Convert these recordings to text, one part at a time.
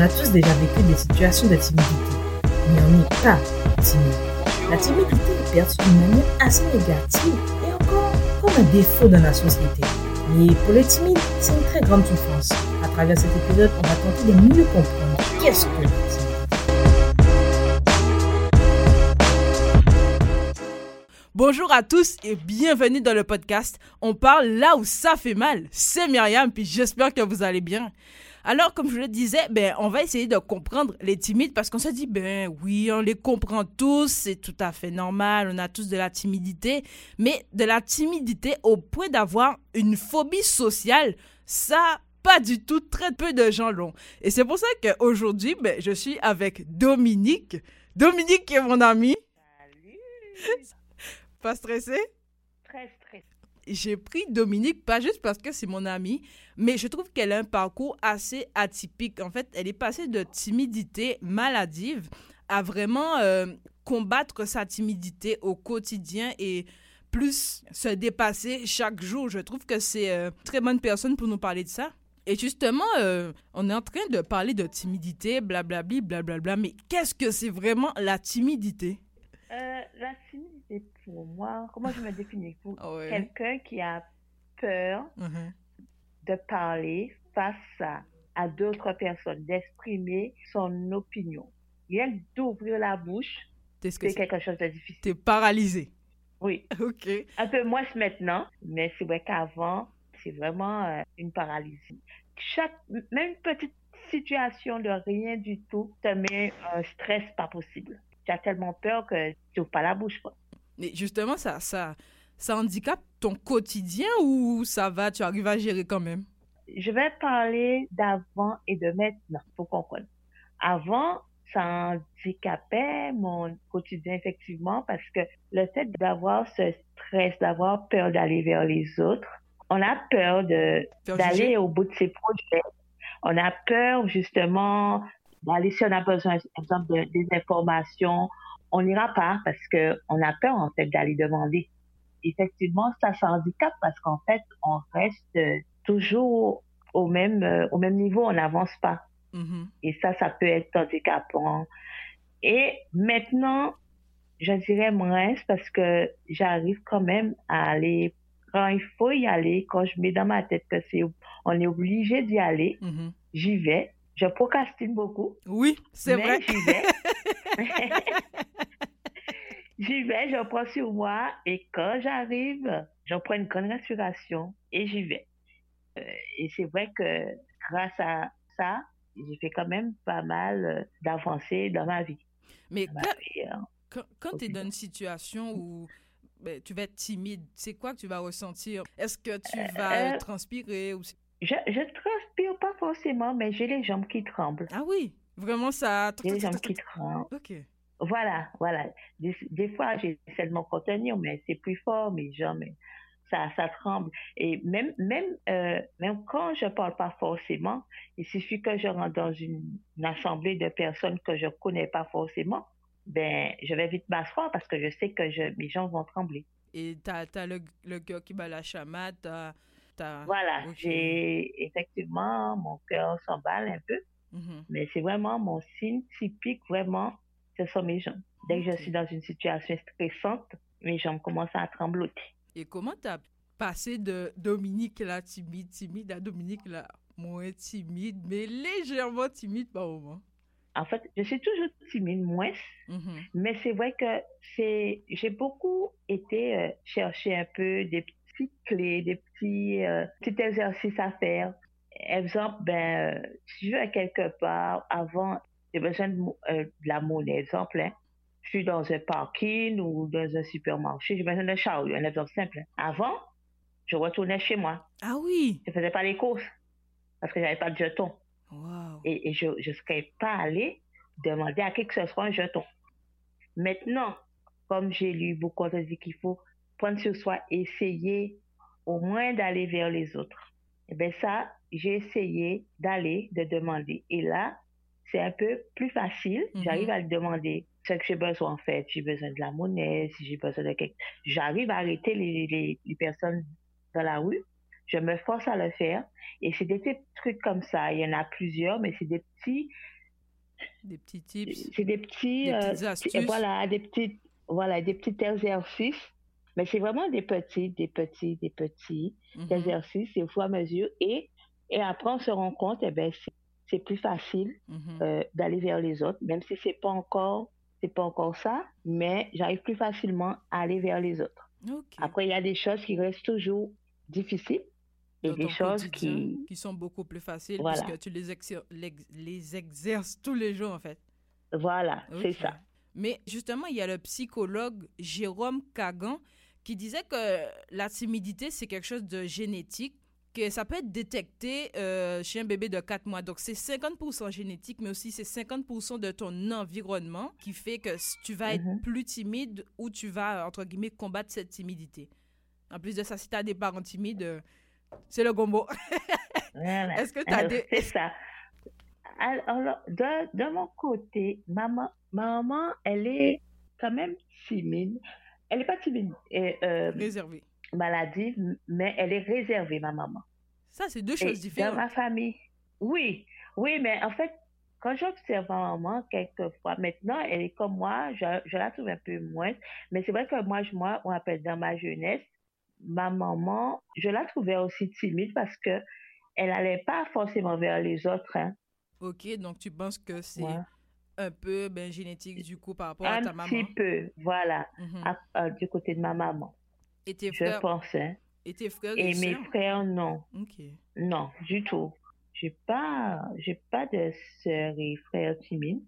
a tous déjà vécu des situations de timidité, mais on n'est pas timide. La timidité est perçue d'une manière assez négative et encore comme un défaut dans la société. Mais pour les timides, c'est une très grande souffrance. À travers cet épisode, on va tenter de mieux comprendre qu'est-ce que la. Bonjour à tous et bienvenue dans le podcast. On parle là où ça fait mal. C'est Myriam, puis j'espère que vous allez bien. Alors, comme je le disais, ben, on va essayer de comprendre les timides parce qu'on se dit, ben oui, on les comprend tous, c'est tout à fait normal, on a tous de la timidité, mais de la timidité au point d'avoir une phobie sociale, ça, pas du tout, très peu de gens l'ont. Et c'est pour ça qu'aujourd'hui, ben, je suis avec Dominique. Dominique qui est mon ami. Salut. Pas stressé? Très. J'ai pris Dominique, pas juste parce que c'est mon amie, mais je trouve qu'elle a un parcours assez atypique. En fait, elle est passée de timidité maladive à vraiment euh, combattre sa timidité au quotidien et plus se dépasser chaque jour. Je trouve que c'est euh, très bonne personne pour nous parler de ça. Et justement, euh, on est en train de parler de timidité, blablabli, blablabla. Mais qu'est-ce que c'est vraiment la timidité? La timidité, pour moi, comment je me définis Pour Ah quelqu'un qui a peur Mhm. de parler face à, à d'autres personnes, d'exprimer son opinion. Rien d'ouvrir la bouche, que c'est? quelque chose de difficile. T'es paralysé. Oui, OK. un peu moins maintenant, mais c'est vrai qu'avant, c'est vraiment euh, une paralysie. Chaque, même une petite situation de rien du tout te met un stress pas possible. Tu as tellement peur que tu n'ouvres pas la bouche. Quoi. Mais justement, ça, ça, ça handicape ton quotidien ou ça va, tu arrives à gérer quand même? Je vais parler d'avant et de maintenant, faut comprendre. Avant, ça handicapait mon quotidien effectivement parce que le fait d'avoir ce stress, d'avoir peur d'aller vers les autres, on a peur de d'aller au bout de ses projets. On a peur justement d'aller si on a besoin, exemple, de- des informations, on n'ira pas parce que on a peur en fait d'aller demander. Effectivement, ça ça handicape parce qu'en fait, on reste euh, toujours au même euh, au même niveau, on n'avance pas. Mhm. Et ça, ça peut être handicapant. Et maintenant, je dirais moins parce que j'arrive quand même à aller quand il faut y aller, quand je mets dans ma tête que c'est on est obligé d'y aller, Mhm. j'y vais. Je procrastine beaucoup, Oui, c'est vrai. j'y vais. j'y vais, je prends sur moi et quand j'arrive, je prends une grande respiration et j'y vais. Euh, et c'est vrai que grâce à ça, j'ai fait quand même pas mal euh, d'avancées dans ma vie. Mais Dans ma quand, vie, hein. quand, quand tu es dans une situation où ben, tu vas être timide, c'est quoi que tu vas ressentir? Est-ce que tu vas euh, transpirer? Ou... Je, je transpire pas forcément, mais j'ai les jambes qui tremblent. Ah oui, vraiment ça... Qui tremblent. Ok. Voilà, voilà. Des, des fois, j'essaie de m'en contenir, mais c'est plus fort, mais ça, ça tremble. Et même, même, euh, même quand je parle pas forcément, il suffit que je rentre dans une, une assemblée de personnes que je connais pas forcément, ben, je vais vite m'asseoir parce que je sais que je, mes jambes vont trembler. Et t'as as le, le cœur qui bat la chamade, t'as... Voilà, j'ai effectivement, mon cœur s'emballe un peu, Mhm. mais c'est vraiment mon signe typique, vraiment, ce sont mes jambes. Dès que je suis dans une situation stressante, mes jambes commencent à trembloter. Et comment t'as passé de Dominique la timide, timide à Dominique la moins timide, mais légèrement timide par moment? En fait, je suis toujours timide, moins, Mhm. mais c'est vrai que c'est, j'ai beaucoup été euh, chercher un peu des petites clés, des petits, euh, petits exercices à faire. Exemple, ben, si je vais quelque part, avant, j'ai besoin de, euh, de la monnaie. Exemple, hein, je suis dans un parking ou dans un supermarché, j'ai besoin d'un chariot, un exemple simple. hein. Avant, je retournais chez moi. Ah oui! Je faisais pas les courses parce que j'avais pas de jeton. Wow! et, et je ne serais pas allée demander à qui que ce soit un jeton. Maintenant, comme j'ai lu beaucoup, on dit qu'il faut prendre sur soi, essayer au moins d'aller vers les autres. Et bien ça, j'ai essayé d'aller, de demander. Et là, c'est un peu plus facile. Mhm. J'arrive à le demander ce que j'ai besoin en fait. J'ai besoin de la monnaie, si j'ai besoin de quelque... J'arrive à arrêter les, les, les personnes dans la rue. je me force à le faire. Et c'est des petits trucs comme ça. Il y en a plusieurs, mais c'est des petits. Des petits tips. C'est des petits. Des euh, petites astuces. voilà, des petits, voilà, des petits exercices. Mais c'est vraiment des petits, des petits, des petits Mhm. exercices au fur et à mesure. Et, et après, on se rend compte, eh ben, c'est- plus facile Mhm. euh, d'aller vers les autres, même si c'est pas encore, c'est pas encore ça, mais j'arrive plus facilement à aller vers les autres. Après, il y a des choses qui restent toujours difficiles et Dans des choses qui, sont beaucoup plus faciles Voilà. puisque tu les, exer- l'ex- les exerces tous les jours, en fait. voilà, c'est ça. Mais justement, il y a le psychologue Jérôme Kagan qui disait que la timidité, c'est quelque chose de génétique, que ça peut être détecté euh, chez un bébé de 4 mois. Donc, c'est 50% génétique, mais aussi c'est 50% de ton environnement qui fait que tu vas être Mhm. plus timide ou tu vas, entre guillemets, combattre cette timidité. En plus de ça, si tu as des parents timides, euh, c'est le gombo. Voilà. Est-ce que tu as des... C'est ça. Alors, de, de mon côté, maman, maman, elle est quand même timide. Elle n'est pas timide, et, euh, réservés? Maladive, mais elle est réservée, ma maman. Ça, c'est deux Et choses dans différentes. ma famille, oui, oui, mais en fait, quand j'observe ma maman, quelquefois, maintenant, elle est comme moi, je, je la trouve un peu moins, mais c'est vrai que moi, je, moi, on appelle dans ma jeunesse, ma maman, je la trouvais aussi timide parce que elle n'allait pas forcément vers les autres, hein. Ok, donc tu penses que c'est Ouais. un peu ben, génétique du coup par rapport à Un ta maman? petit peu, voilà, Mhm. à- à- du côté de ma maman, Et tes je frères, hein. et tes frères Et et mes frères, non. Ok. Non, du tout. J'ai pas, j'ai pas de sœurs et frères timides.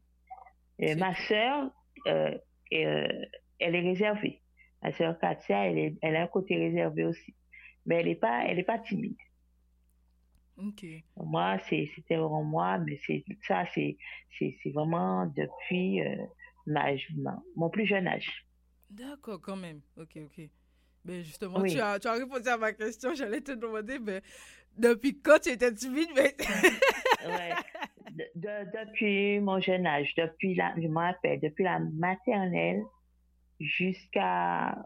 Et C'est- ma sœur, euh, euh, elle est réservée. Ma sœur Katia, elle, est, elle a un côté réservé aussi. Mais elle est pas, elle est pas timide. Ok. Moi, c'était vraiment moi, mais c'est, ça, c'est, vraiment depuis, euh, ma, ma- mon plus jeune âge. D'accord, quand même. Ok, ok. Ben justement, Oui. tu, as, tu as répondu à ma question. J'allais te demander, ben, depuis quand tu étais timide, mais... Ouais. De- de- depuis mon jeune âge, depuis la, je me rappelle, depuis la maternelle jusqu'à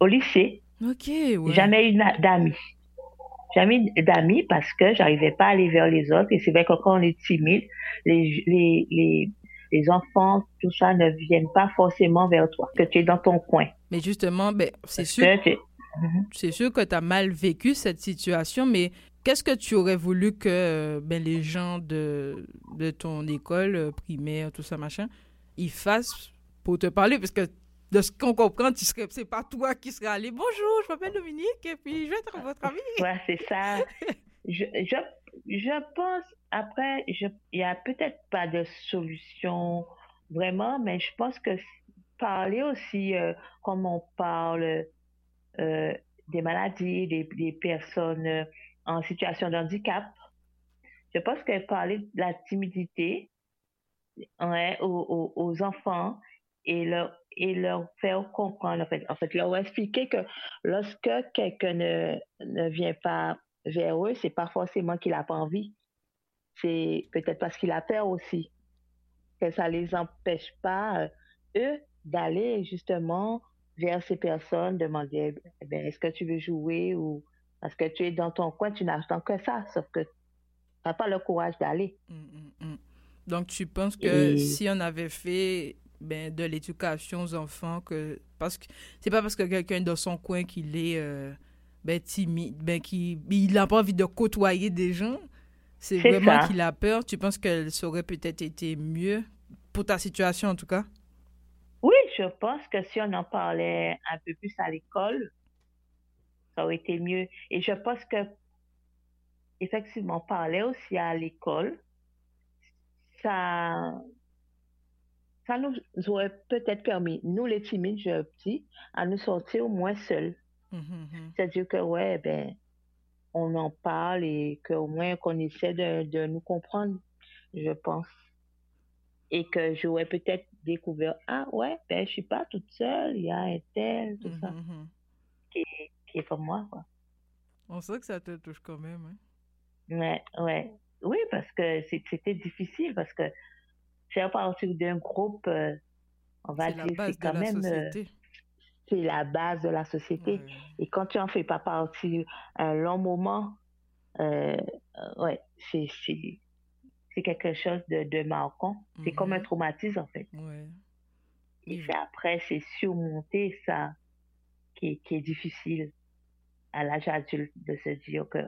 au lycée, ok, ouais. jamais eu d'amis. Jamais eu d'amis parce que j'arrivais pas à aller vers les autres. Et c'est vrai que quand on est timide, les, les, les, les enfants, tout ça ne viennent pas forcément vers toi, que tu es dans ton coin. Mais justement, ben, c'est Parce sûr, que tu- Mhm. c'est sûr que tu as mal vécu cette situation, mais qu'est-ce que tu aurais voulu que ben, les gens de, de ton école euh, primaire, tout ça, machin, ils fassent pour te parler? Parce que de ce qu'on comprend, tu serais, c'est pas toi qui serais allé. Bonjour, je m'appelle Dominique, et puis je vais être votre ami. Ouais, c'est ça. Je, je, je pense, après, il y a peut-être pas de solution vraiment, mais je pense que parler aussi, euh, comme on parle euh, des maladies, des, personnes euh, en situation de handicap, je pense que parler de la timidité aux enfants et leur, et leur faire comprendre, en fait, en fait, leur expliquer que lorsque quelqu'un ne, ne vient pas vers eux, c'est pas forcément qu'il a pas envie. C'est peut-être parce qu'il a peur aussi. Que ça les empêche pas, euh, eux, d'aller justement vers ces personnes, demander, eh ben, est-ce que tu veux jouer ou parce que tu es dans ton coin, tu n'attends que ça, sauf que tu n'as pas le courage d'aller. Mm, mm, mm. Donc, tu penses que Et- si on avait fait ben, de l'éducation aux enfants, que parce que c'est pas parce que quelqu'un est dans son coin qu'il est euh, ben, timide, ben, qu'il il n'a pas envie de côtoyer des gens, c'est vraiment qu'il a peur. Tu penses que ça aurait peut-être été mieux pour ta situation, en tout cas? Oui, je pense que si on en parlait un peu plus à l'école, ça aurait été mieux. Et je pense que, effectivement, parler aussi à l'école, ça, ça nous aurait peut-être permis, nous les timides, je petits, à nous sortir au moins seuls. Mhm, mhm. C'est-à-dire que, ouais, ben, on en parle et qu'au moins qu'on essaie de, de nous comprendre, je pense. Et que j'aurais peut-être découvert, ah ouais, ben, je suis pas toute seule, il y a un tel, tout ça, Mhm, mhm. qui est comme moi, quoi. On sait que ça te touche quand même. hein. Ouais, ouais. Oui, parce que c'était difficile, parce que faire partie d'un groupe, euh, on va C'est la dire, base c'est de quand la même, euh, société. c'est la base de la société. Et quand tu en fais pas partie un long moment, euh, ouais, c'est c'est quelque chose de, de marquant. C'est comme un mhm. traumatisme en fait. Et après, c'est surmonter ça qui, qui est difficile à l'âge adulte de se dire que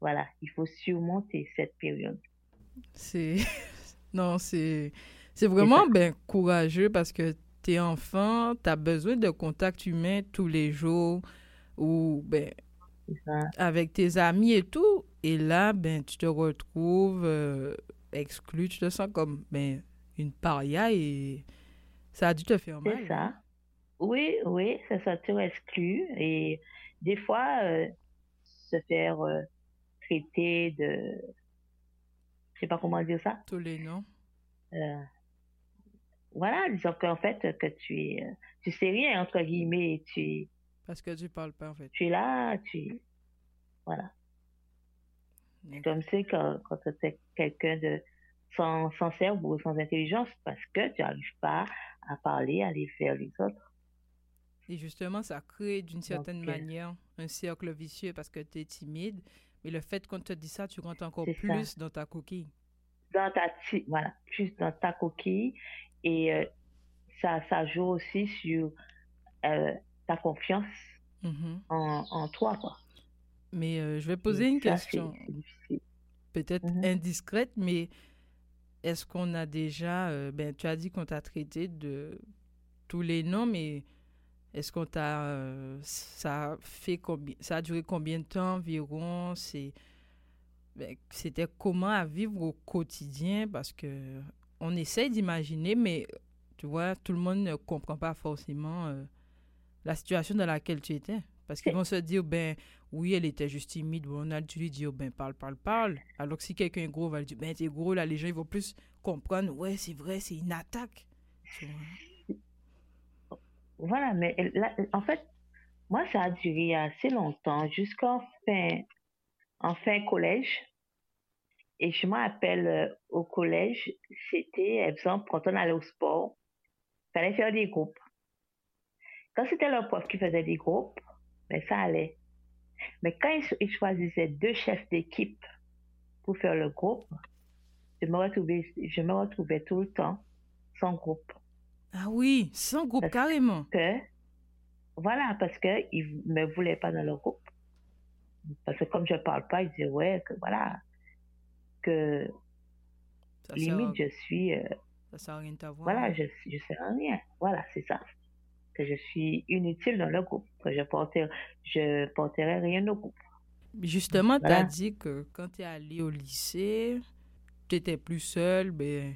voilà, il faut surmonter cette période. C'est non, c'est c'est vraiment ben courageux parce que t'es enfant, tu as besoin de contact humain tous les jours ou ben avec tes amis et tout et là ben tu te retrouves euh, exclu, tu te sens comme ben une paria et ça a dû te faire mal. C'est ça. Oui, oui, ça sentir exclu et des fois euh, se faire euh, traiter de je sais pas comment dire ça. Tous les noms. Euh, voilà, disons qu'en fait, que tu es, tu sais rien, entre guillemets, tu Parce que tu parles pas, en fait. Tu es là, tu, voilà. C'est comme si quand, quand tu es quelqu'un de, sans, sans cerveau, sans intelligence, parce que tu n'arrives pas à parler, à les faire les autres. Et justement, ça crée d'une certaine euh, manière un cercle vicieux parce que tu es timide. Mais le fait qu'on te dit ça, tu rentres encore plus dans ta coquille. Dans ta, voilà, plus dans ta coquille. Et euh, ça, ça joue aussi sur euh, ta confiance mm-hmm. en, en, toi, quoi. Mais je vais poser une question. Peut-être mm-hmm. indiscrète, mais est-ce qu'on a déjà. ben, tu as dit qu'on t'a traité de tous les noms, mais est-ce qu'on t'a. Euh, ça, fait combien, ça a duré combien de temps environ? C'est, ben, C'était comment à vivre au quotidien? Parce que on essaie d'imaginer, mais tu vois, tout le monde ne comprend pas forcément euh, la situation dans laquelle tu étais. Parce qu'ils vont se dire, ben oui, elle était juste timide. on a dû lui dire, ben parle, parle, parle. Alors que si quelqu'un est gros, va lui dire, ben t'es gros, là, les gens ils vont plus comprendre, ouais, c'est vrai, c'est une attaque. Voilà, mais en fait, moi, ça a duré assez longtemps, jusqu'en fin, en fin collège. Et je m'appelle euh, au collège, c'était, exemple, quand on allait au sport, il fallait faire des groupes. Quand c'était leur prof qui faisait des groupes, mais ben, ça allait. Mais quand ils, choisissaient deux chefs d'équipe pour faire le groupe, je me retrouvais, je me retrouvais tout le temps sans groupe. Ah oui, sans groupe, carrément. Que, voilà, parce qu'ils ne me voulaient pas dans leur groupe. Parce que comme je ne parle pas, ils disaient, ouais, que voilà, que limite, je suis... Euh, ça sert à rien de t'avoir. Voilà, je ne sais rien. Voilà, c'est ça. Que je suis inutile dans le groupe. Que je porterai, je porterai rien au groupe. Justement, tu as dit que quand tu es allé au lycée, tu étais plus seul, ben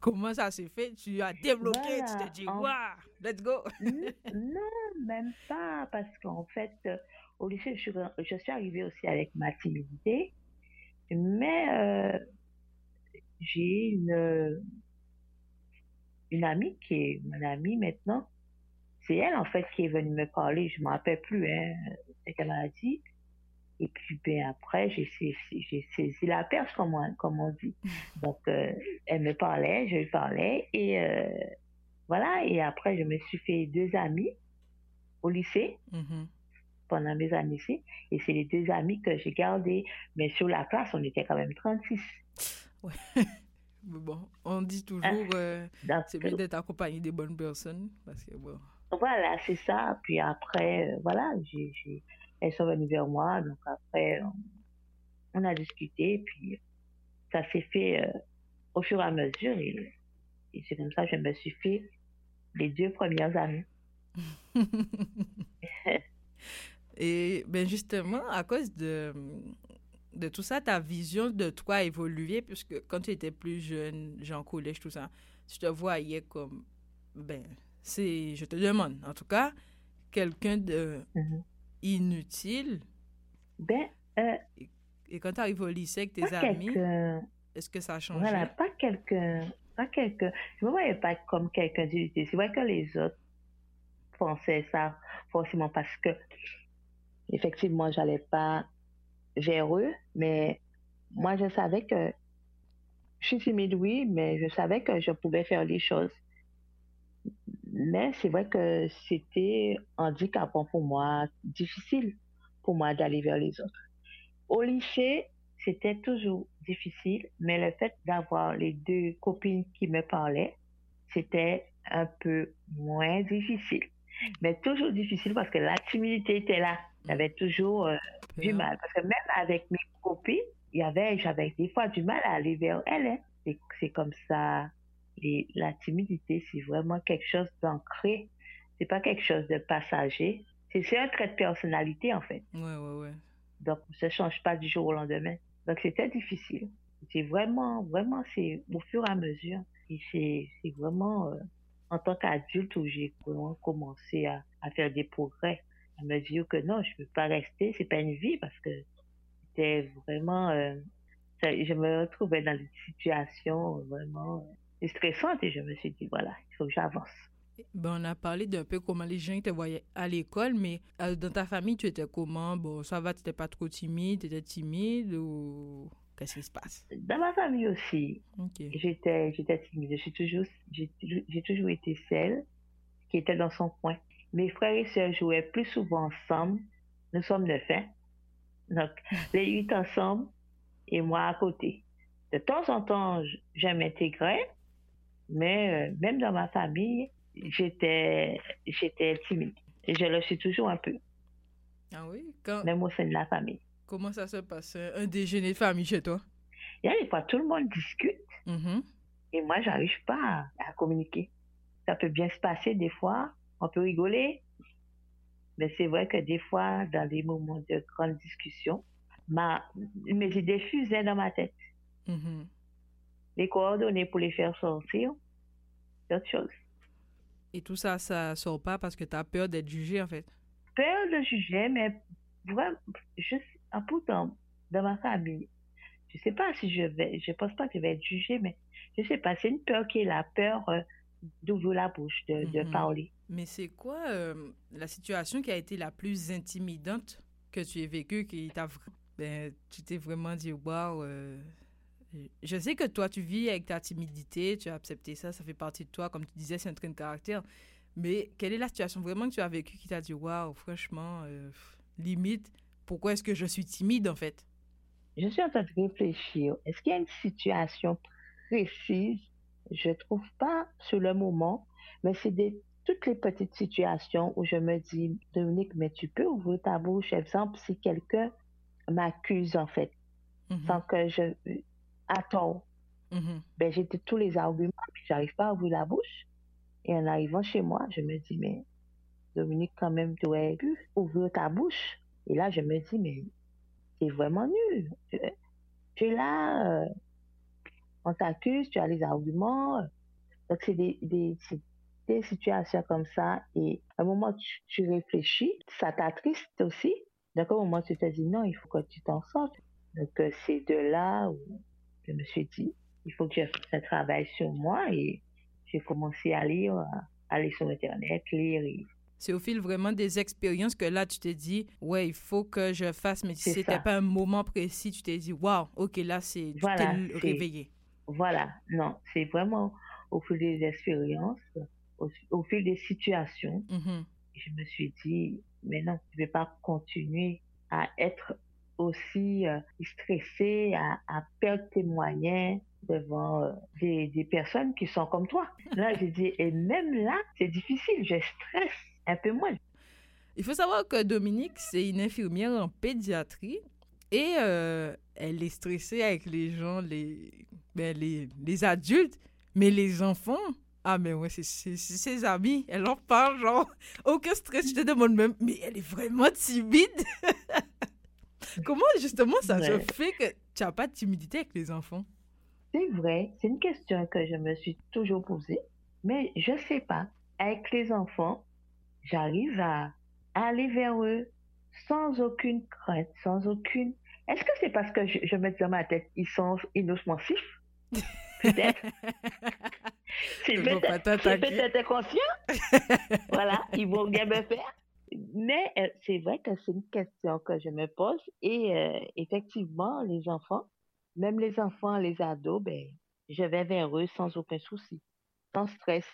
Comment ça s'est fait? Tu as débloqué, tu t'es dit, waouh, let's go. non, même pas, parce qu'en fait, euh, au lycée, je suis, je suis arrivée aussi avec ma timidité, mais euh, j'ai une, une amie qui est mon amie maintenant. C'est elle, en fait, qui est venue me parler. Je ne me rappelle plus, hein, ce qu'elle m'a dit. Et puis, ben, après, j'ai saisi, la perche, comme on, comme on dit. Donc, euh, elle me parlait, je lui parlais. Et euh, voilà. Et après, je me suis fait deux amis au lycée. Mm-hmm. Pendant mes années ici. Et c'est les deux amis que j'ai gardés. Mais sur la classe, on était quand même 36. Ouais. bon, on dit toujours, ah, euh, c'est bien d'être accompagné des bonnes personnes. Parce que bon. Voilà, c'est ça. Puis après, voilà, j'ai elles sont venues vers moi. Donc après, on, a discuté, puis ça s'est fait euh, au fur et à mesure. Et, c'est comme ça que je me suis fait les deux premières années. et ben justement, à cause de, de tout ça, ta vision de toi a évolué, puisque quand tu étais plus jeune, genre collège, tout ça, tu te voyais comme, ben, c'est, je te demande, en tout cas, quelqu'un de, mm-hmm inutile. Ben, euh, et, quand tu arrives au lycée avec tes amis, est-ce que ça a changé? Voilà, pas quelqu'un. Pas quelqu'un. Je me voyais pas comme quelqu'un d'inutile. C'est vrai que les autres pensaient ça forcément parce que, effectivement, j'allais pas vers eux, mais moi, je savais que je suis timide, oui, mais je savais que je pouvais faire les choses Mais c'est vrai que c'était handicapant pour moi, difficile pour moi d'aller vers les autres. Au lycée, c'était toujours difficile, mais le fait d'avoir les deux copines qui me parlaient, c'était un peu moins difficile. Mais toujours difficile parce que la timidité était là. J'avais toujours euh, du mal. Parce que même avec mes copines, il y avait, j'avais des fois du mal à aller vers elles. Hein. C'est comme ça. Et la timidité, c'est vraiment quelque chose d'ancré. C'est pas quelque chose de passager. C'est un trait de personnalité, en fait. Ouais, ouais, ouais. Donc, ça change pas du jour au lendemain. Donc, c'était difficile. C'est vraiment, vraiment, c'est au fur et à mesure. Et c'est vraiment euh, en tant qu'adulte où j'ai vraiment commencé à, à, faire des progrès, à me dire que non, je ne peux pas rester, c'est pas une vie parce que c'était vraiment, euh, je me retrouvais dans des situations vraiment euh, stressantes et je me suis dit, voilà, il faut que j'avance. Ben, on a parlé d'un peu comment les gens te voyaient à l'école, mais dans ta famille, tu étais comment? Bon, ça va, tu n'étais pas trop timide, tu étais timide ou Qu'est-ce qui se passe? Dans ma famille aussi, j'étais, j'étais timide. J'ai toujours, j'ai, toujours été celle qui était dans son coin. Mes frères et sœurs jouaient plus souvent ensemble. Nous sommes neuf, hein? Donc, les huit ensemble et moi à côté. De temps en temps, je m'intégrais, mais euh, même dans ma famille, j'étais, j'étais timide. Et je le suis toujours un peu. Ah oui? Même au sein de la famille. Comment ça se passe, un déjeuner de famille chez toi? Il y a des fois, tout le monde discute. Mm-hmm. Et moi, j'arrive pas à, communiquer. Ça peut bien se passer des fois. On peut rigoler. Mais c'est vrai que des fois, dans des moments de grande discussion, ma, mes idées fusaient dans ma tête. Mm-hmm. Les coordonnées pour les faire sortir, c'est autre chose. Et tout ça, ça sort pas parce que tu as peur d'être jugé, en fait? Peur de juger, mais vraiment, juste ah, pourtant, dans ma famille, je sais pas si je vais, je pense pas que je vais être jugée, mais je sais pas, c'est une peur qui est la peur euh, d'ouvrir la bouche, de, de mhm. parler. Mais c'est quoi euh, la situation qui a été la plus intimidante que tu aies vécue, qui t'a, ben, tu t'es vraiment dit, waouh, euh, je sais que toi, tu vis avec ta timidité, tu as accepté ça, ça fait partie de toi, comme tu disais, c'est un trait de caractère. Mais quelle est la situation vraiment que tu as vécue qui t'a dit, waouh, franchement, limite, pourquoi est-ce que je suis timide en fait? Je suis en train de réfléchir. Est-ce qu'il y a une situation précise? Je ne trouve pas sur le moment, mais c'est des toutes les petites situations où je me dis, Dominique, mais tu peux ouvrir ta bouche. Exemple, si quelqu'un m'accuse, en fait, mm-hmm. sans que je. Attends. Mm-hmm. Ben, j'ai tous les arguments, puis j'arrive pas à ouvrir la bouche. Et en arrivant chez moi, je me dis, mais Dominique, quand même, tu aurais pu ouvrir ta bouche. Et là, je me dis, mais c'est vraiment nul. Tu, es là, euh, on t'accuse, tu as les arguments. Donc, c'est des, des, des, situations comme ça. Et à un moment, tu, tu réfléchis, ça t'attriste aussi. Donc, à un moment, tu te dis, non, il faut que tu t'en sortes. Donc, euh, c'est de là où je me suis dit, il faut que je fasse un travail sur moi et j'ai commencé à lire, à aller sur Internet, lire et c'est au fil vraiment des expériences que là, tu t'es dit, ouais, il faut que je fasse, mais si c'était pas un moment précis, tu t'es dit, waouh, ok, là, c'est, tu voilà, réveillé. Voilà, non, c'est vraiment au fil des expériences, au, fil des situations, mm-hmm. je me suis dit, mais non, je vais pas continuer à être aussi euh, stressé, à, à, perdre tes moyens devant euh, des, des personnes qui sont comme toi. Là, j'ai dit, et même là, c'est difficile, je stresse un peu moins. Il faut savoir que Dominique, c'est une infirmière en pédiatrie et euh, elle est stressée avec les gens, les, ben, les, les adultes, mais les enfants, ah, mais ouais, c'est ses amis. Elle en parle, genre, aucun stress. Je te demande même, mais elle est vraiment timide. Comment, justement, ça se fait que tu n'as pas de timidité avec les enfants? C'est vrai. C'est une question que je me suis toujours posée. Mais je sais pas. Avec les enfants, j'arrive à aller vers eux sans aucune crainte, sans aucune. Est-ce que c'est parce que je, je, me dis dans ma tête, ils sont inoffensifs Peut-être. c'est peut-être inconscient. voilà, ils vont bien me faire. Mais euh, c'est vrai que c'est une question que je me pose et euh, effectivement, les enfants, même les enfants, les ados, ben, je vais vers eux sans aucun souci. sans stress.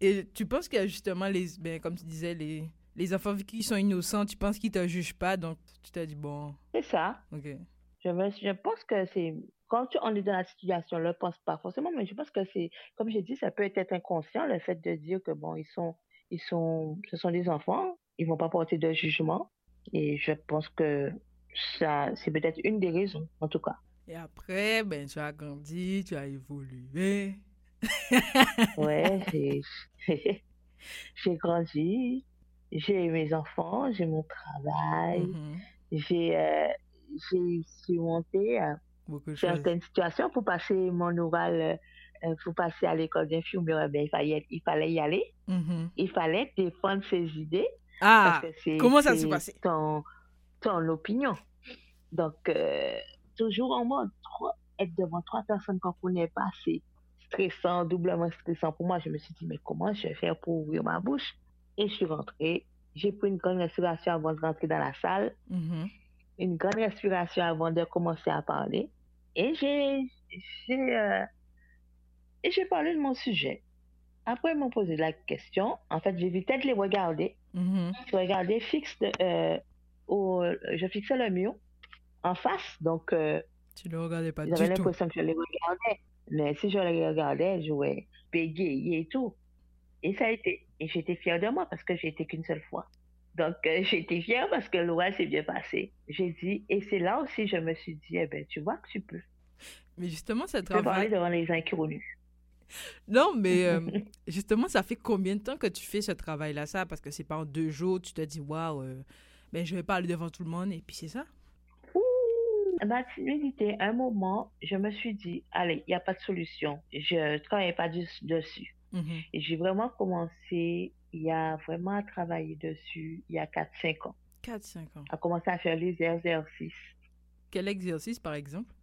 Et tu penses qu'il y a justement les, ben, comme tu disais, les, les enfants qui sont innocents, tu penses qu'ils te jugent pas, donc tu t'es dit bon. C'est ça. Ok. Je, je pense que c'est quand tu, on est dans la situation, on ne le pense pas forcément, mais je pense que c'est, comme j'ai dit, ça peut être inconscient le fait de dire que bon, ils sont, ils sont, ce sont des enfants, ils vont pas porter de jugement, et je pense que ça, c'est peut-être une des raisons, en tout cas. Et après, ben, tu as grandi, tu as évolué. Ouais, j'ai, grandi, j'ai mes enfants, j'ai mon travail, Mhm. j'ai, euh, j'ai surmonté euh, choses. certaines situations pour passer mon oral, euh, euh, pour passer à l'école d'infirmière, ben, il, fallait, il fallait y aller. Mhm. Il fallait défendre ses idées. Ah, comment ça s'est passé? Ton, ton opinion. Donc, euh, toujours en mode, trois- être devant trois personnes qu'on ne connaît pas, c'est stressant, doublement stressant pour moi. Je me suis dit, mais comment je vais faire pour ouvrir ma bouche? Et je suis rentrée. J'ai pris une grande respiration avant de rentrer dans la salle Mhm. Une grande respiration avant de commencer à parler. Et j'ai, j'ai, euh, et j'ai parlé de mon sujet. Après, ils m'ont posé la question. En fait, j'ai vu peut-être les regarder. Mhm. Je regardais fixe, de- euh, au, je fixais le mur en face. Donc, euh, Tu ne le regardais pas j'avais du tout. l'impression que je les regardais. Mais si je les regardais, je vais bégayer et tout. Et ça a été. Et j'étais fière de moi parce que j'ai été qu'une seule fois. Donc, euh, j'étais fière parce que l'oral s'est bien passé. J'ai dit, et c'est là aussi je me suis dit, eh ben, tu vois que tu peux. Mais justement, ce Tu peux parler travail. devant les inconnus. Non, mais euh, justement, ça fait combien de temps que tu fais ce travail-là, ça? Parce que c'est pas en deux jours, tu te dis, waouh, euh, ben, je vais parler devant tout le monde, et puis c'est ça? Ma timidité, un moment, je me suis dit, allez, il n'y a pas de solution. Je ne travaillais pas dessus. Mhm. Et j'ai vraiment commencé, il y a vraiment à travailler dessus il y a 4-5 ans. 4-5 ans. À commencer à faire les exercices. Quel exercice, par exemple?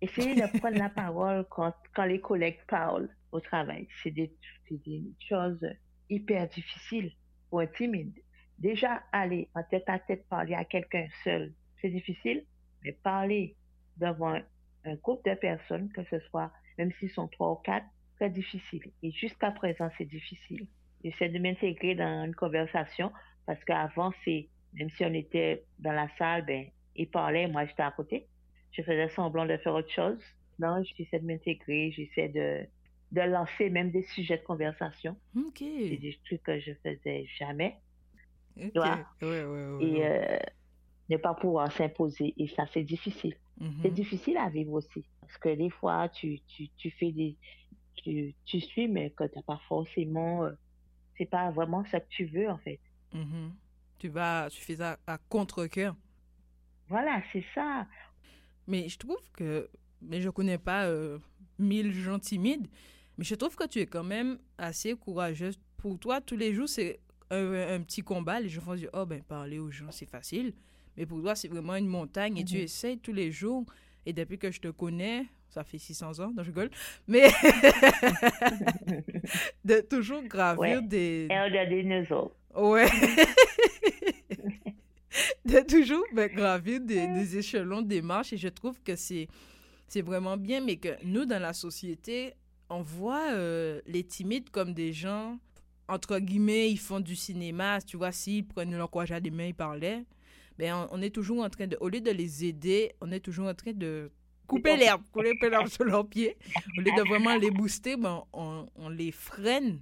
Essayer de prendre la parole quand, quand les collègues parlent au travail. C'est des, des choses hyper difficiles pour un timide. Déjà, aller en tête à tête parler à quelqu'un seul, c'est difficile, mais parler devant un, un groupe de personnes, que ce soit, même s'ils sont trois ou quatre, très difficile. Et jusqu'à présent, c'est difficile. J'essaie de m'intégrer dans une conversation parce qu'avant, c'est, même si on était dans la salle, ben, ils parlaient, moi j'étais à côté. Je faisais semblant de faire autre chose. Non, j'essaie de m'intégrer, j'essaie de, de lancer même des sujets de conversation. Ok. C'est des trucs que je faisais jamais. Ok. vois. Ouais, ouais, ouais. Et euh, ne pas pouvoir s'imposer. Et ça, c'est difficile. Mhm. C'est difficile à vivre aussi. Parce que des fois, tu, tu, tu fais des. Tu, tu suis, mais que tu n'as pas forcément. C'est pas vraiment ça que tu veux, en fait. Mhm. Tu vas, tu fais ça à contre-cœur. Voilà, c'est ça. Mais je trouve que, mais je connais pas euh, mille gens timides, mais je trouve que tu es quand même assez courageuse. Pour toi, tous les jours, c'est un, un petit combat. Les gens vont dire, oh ben, parler aux gens, c'est facile. Mais pour toi, c'est vraiment une montagne et tu Mhm. essaies tous les jours. Et depuis que je te connais, ça fait 600 ans, donc je rigole, mais de toujours gravir Ouais. des. Ouais. de toujours ben, gravir des, des échelons, des marches. Et je trouve que c'est, c'est vraiment bien, mais que nous, dans la société, on voit euh, les timides comme des gens, entre guillemets, ils font du cinéma. Tu vois, s'ils prenaient leur courage à des mains, ils parlaient. Ben, on, on est toujours en train de, au lieu de les aider, on est toujours en train de couper l'herbe, couper l'herbe sur leurs pieds. Au lieu de vraiment les booster, ben, on, on les freine.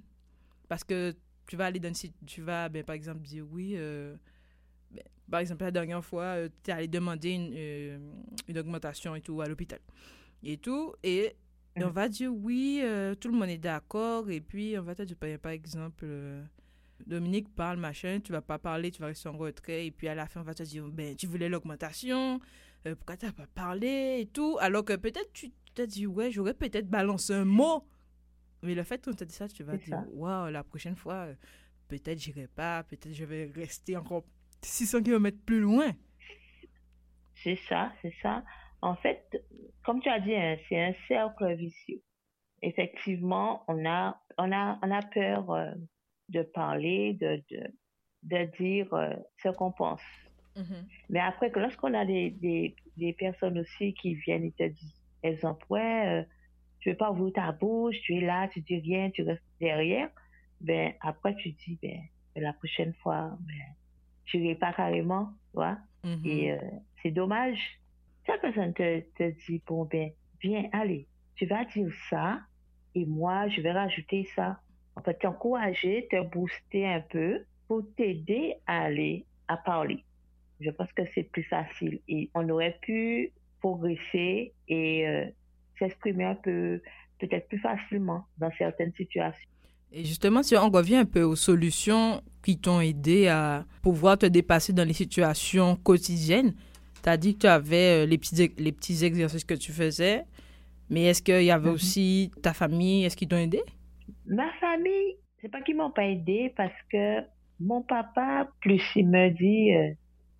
Parce que tu vas aller dans une tu vas ben, par exemple dire oui euh, ben, par exemple la dernière fois tu es allé demander une, euh, une augmentation et tout à l'hôpital et tout et on Mhm. va dire oui euh, tout le monde est d'accord et puis on va te dire par exemple euh, Dominique parle machin tu vas pas parler tu vas rester en retrait et puis à la fin on va te dire ben tu voulais l'augmentation euh, pourquoi t'as pas parlé et tout alors que peut-être tu t'as dit ouais j'aurais peut-être balancé un mot mais le fait qu'on t'a dit ça, tu vas dire, waouh, la prochaine fois, euh, peut-être j'irai pas, peut-être je vais rester encore 600 km plus loin. C'est ça, c'est ça. En fait, comme tu as dit, hein, c'est un cercle vicieux. Effectivement, on a, on a, on a peur euh, de parler, de, de, de dire euh, ce qu'on pense. Mais après, que lorsqu'on a des, des, des personnes aussi qui viennent et te disent, exemple, ouais, euh, tu veux pas ouvrir ta bouche, tu es là, tu dis rien, tu restes derrière, ben après tu dis, ben la prochaine fois, ben, tu n'irai pas carrément, tu vois. Mhm. Et euh, c'est dommage. Si la personne te, te dit, bon, ben, viens, allez, tu vas dire ça, et moi, je vais rajouter ça. En fait, t'encourager, te booster un peu pour t'aider à aller, à parler. Je pense que c'est plus facile. Et on aurait pu progresser et euh, s'exprimer un peu, peut-être plus facilement dans certaines situations. Et justement, si on revient un peu aux solutions qui t'ont aidé à pouvoir te dépasser dans les situations quotidiennes, tu as dit que tu avais euh, les petits, les petits exercices que tu faisais, mais est-ce qu'il y avait Mhm. aussi ta famille, est-ce qu'ils t'ont aidé? Ma famille, c'est pas qu'ils m'ont pas aidé parce que mon papa, plus il me dit, euh,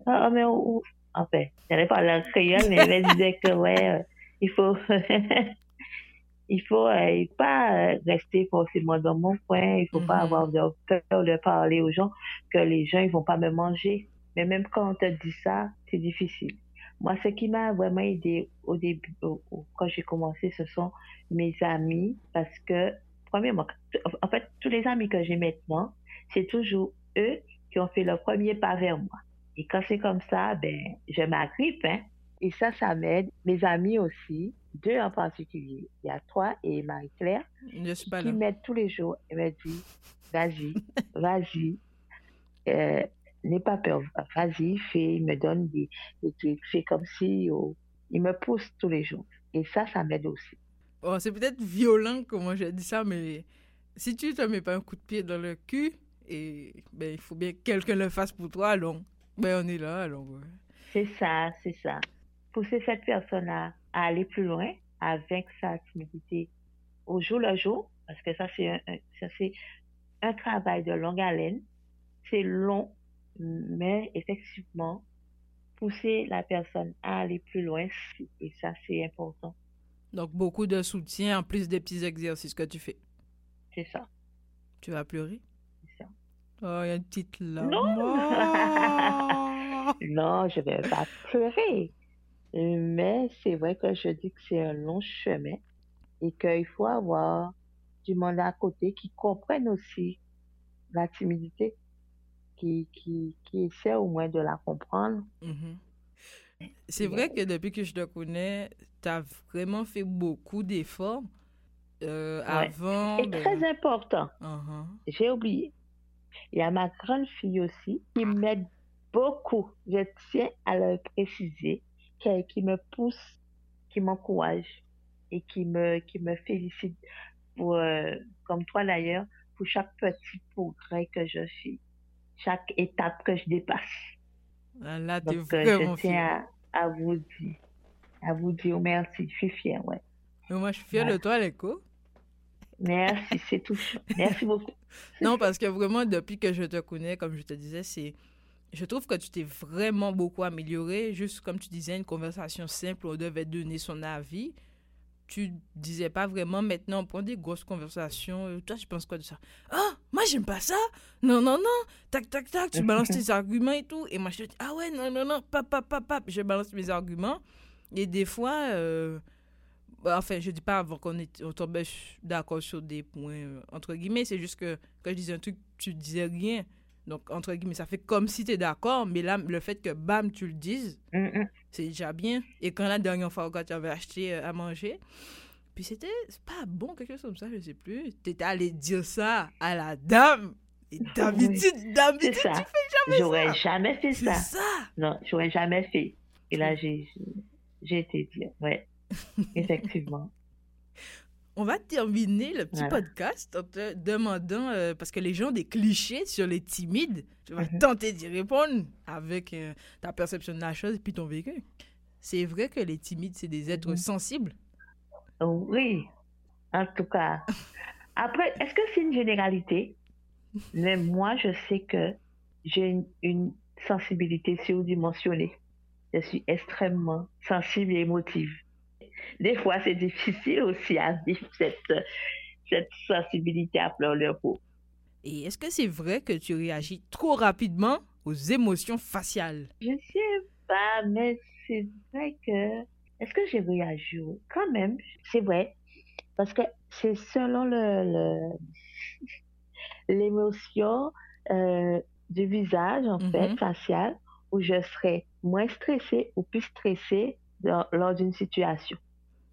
ah, mais où, en fait, j'allais pas la créole, mais il me disait que, ouais, euh, il faut, il faut euh, pas euh, rester forcément dans mon coin, il faut pas Mhm. avoir de peur de parler aux gens, que les gens, ils vont pas me manger. Mais même quand on te dit ça, c'est difficile. Moi, ce qui m'a vraiment aidé au début, au- au- quand j'ai commencé, ce sont mes amis, parce que, premièrement, en fait, tous les amis que j'ai maintenant, c'est toujours eux qui ont fait le premier pas vers moi. Et quand c'est comme ça, ben, je m'agrippe, hein. Et ça, ça m'aide. Mes amis aussi, deux en particulier. Il y a toi et Marie-Claire qui m'aident tous les jours. Elle me dit, vas-y, vas-y, euh, n'aie pas peur, vas-y, fais, il me donne des, des trucs, fais comme si, oh. il me pousse tous les jours. Et ça, ça m'aide aussi. Oh, c'est peut-être violent comment j'ai dit ça, mais si tu te mets pas un coup de pied dans le cul, et ben, il faut bien que quelqu'un le fasse pour toi, alors ben, on est là, alors. C'est ça, c'est ça. Pousser cette personne à, aller plus loin, vaincre sa timidité au jour le jour, parce que ça, c'est un, un- ça, c'est un travail de longue haleine. C'est long, mais effectivement, pousser la personne à aller plus loin, et ça, c'est important. Donc, beaucoup de soutien en plus des petits exercices que tu fais. C'est ça. Tu vas pleurer? c'est ça. Oh, il y a une petite larme. Non. Oh! Non, je vais pas pleurer. Mais c'est vrai que je dis que c'est un long chemin et qu'il faut avoir du monde à côté qui comprenne aussi la timidité, qui, qui, qui essaie au moins de la comprendre. Mhm. C'est vrai que depuis que je te connais, tu as vraiment fait beaucoup d'efforts. Euh, Ouais. Avant. Et ben, très important, uh-huh. j'ai oublié, il y a ma grande fille aussi qui m'aide beaucoup. Je tiens à le préciser, qui, qui me pousse, qui m'encourage et qui me, qui me félicite pour, euh, comme toi d'ailleurs, pour chaque petit progrès que je fais, chaque étape que je dépasse. Ah, Là, euh, vraiment je tiens à, à vous dire, à vous dire merci. Je suis fière, ouais. Mais moi, je suis fière de toi, Léco. Merci, c'est tout. Merci beaucoup. Non, parce que vraiment, depuis que je te connais, comme je te disais, c'est. Je trouve que tu t'es vraiment beaucoup amélioré. Juste comme tu disais, une conversation simple, on devait donner son avis. Tu disais pas vraiment, maintenant, on prend des grosses conversations. Toi, tu penses quoi de ça? Ah, moi, j'aime pas ça. Non, non, non. Tac, tac, tac. Tu balances tes arguments et tout. Et moi, je te dis, ah ouais, non, non, non. Pap, pap, pap, pap. Je balance mes arguments. Et des fois, euh, bah, enfin, je dis pas avant qu'on est- on tombait ch- d'accord sur des points, euh, entre guillemets, c'est juste que quand je disais un truc, tu disais rien. Donc, entre guillemets, ça fait comme si tu es d'accord, mais là, le fait que bam, tu le dises, Mm, mm. c'est déjà bien. Et quand la dernière fois, quand tu avais acheté euh, à manger, puis c'était pas bon, quelque chose comme ça, je sais plus. Tu étais allé dire ça à la dame. Et d'habitude, C'est d'habitude, tu fais jamais J'aurais ça. jamais fait ça. ça. Non, j'aurais jamais fait. Et là, j'ai, été dire, ouais, effectivement. On va terminer le petit Voilà. podcast en te demandant, euh, parce que les gens ont des clichés sur les timides. Tu vas Mhm. tenter d'y répondre avec euh, ta perception de la chose et puis ton vécu. C'est vrai que les timides, c'est des êtres Mhm. sensibles. Oui, en tout cas. Après, est-ce que c'est une généralité? Mais moi, je sais que j'ai une, une sensibilité surdimensionnée. Je suis extrêmement sensible et émotive. Des fois, c'est difficile aussi à vivre cette, cette sensibilité à fleur de peau. Et est-ce que c'est vrai que tu réagis trop rapidement aux émotions faciales? Je sais pas, mais c'est vrai que. Est-ce que j'ai réagi? Quand même, c'est vrai. Parce que c'est selon le, l'émotion euh, du visage, en fait, Mhm. facial, où je serai moins stressée ou plus stressée lors, lors d'une situation.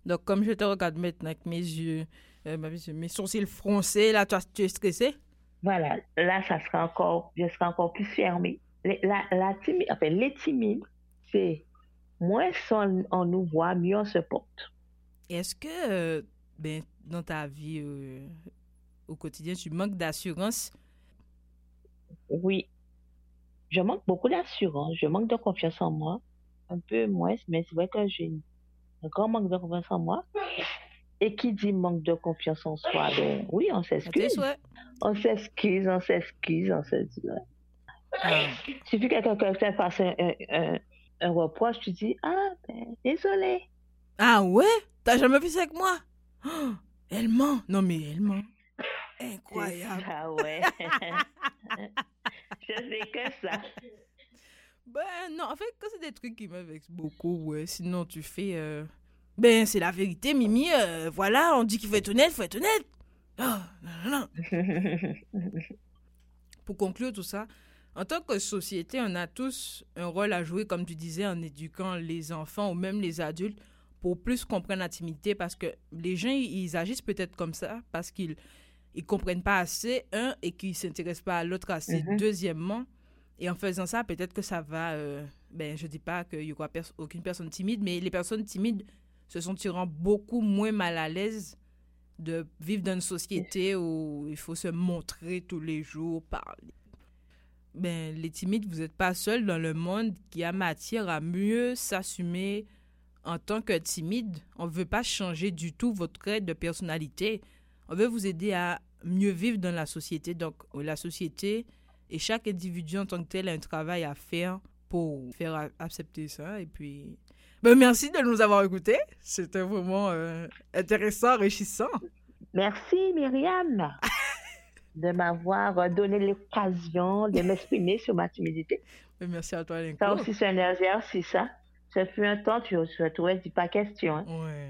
Donc, comme je te regarde maintenant avec mes yeux, euh, mes sourcils froncés, là, toi, tu es stressé? Voilà, là, ça sera encore, je serai encore plus fermée. Les, la, la timide, enfin, les timides, c'est moins on, on nous voit, mieux on se porte. Est-ce que, euh, ben, dans ta vie euh, au quotidien, tu manques d'assurance? Oui, je manque beaucoup d'assurance, je manque de confiance en moi, un peu moins, mais c'est vrai que j'ai un grand manque de confiance en moi. Et qui dit manque de confiance en soi, ben oui, on s'excuse. On s'excuse, on s'excuse, on se dit. ouais. Ah. Suffit que quelqu'un fasse un, un, un- reproche, tu dis Ah, ben, désolé. Ah ouais? T'as jamais fait ça avec moi? Oh, elle ment. Non, mais elle ment. Incroyable. Ah ouais. je fais que ça. Ben non, en fait, quand c'est des trucs qui me vexent beaucoup, ouais. Sinon, tu fais... euh, Ben, c'est la vérité, Mimi. euh, voilà, on dit qu'il faut être honnête, faut être honnête. Non, non, non. Pour conclure tout ça, en tant que société, on a tous un rôle à jouer, comme tu disais, en éduquant les enfants ou même les adultes pour plus comprendre la timidité parce que les gens, ils agissent peut-être comme ça parce qu'ils ils comprennent pas assez, un, et qu'ils s'intéressent pas à l'autre assez, Mhm. deuxièmement. Et en faisant ça, peut-être que ça va... euh, ben, je dis pas qu'il y aura pers- aucune personne timide, mais les personnes timides se sentiront beaucoup moins mal à l'aise de vivre dans une société où il faut se montrer tous les jours, parler. Ben, les timides, vous n'êtes pas seuls dans le monde qui a matière à mieux s'assumer en tant que timide. On ne veut pas changer du tout votre trait de personnalité. On veut vous aider à mieux vivre dans la société. Donc, la société et chaque individu en tant que tel a un travail à faire pour faire accepter ça. Et puis, ben, merci de nous avoir écoutés. C'était vraiment euh, intéressant, enrichissant. Merci Myriam de m'avoir donné l'occasion de m'exprimer sur ma timidité. Merci à toi, Linko. Ça aussi, c'est un exercice, ça. Ça fait un temps, tu ne trouvais pas question. hein. Ouais.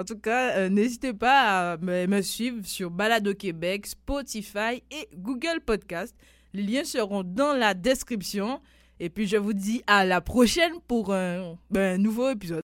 En tout cas, euh, n'hésitez pas à me, me suivre sur Balado Québec, Spotify et Google Podcast. Les liens seront dans la description. Et puis, je vous dis à la prochaine pour un ben, nouveau épisode.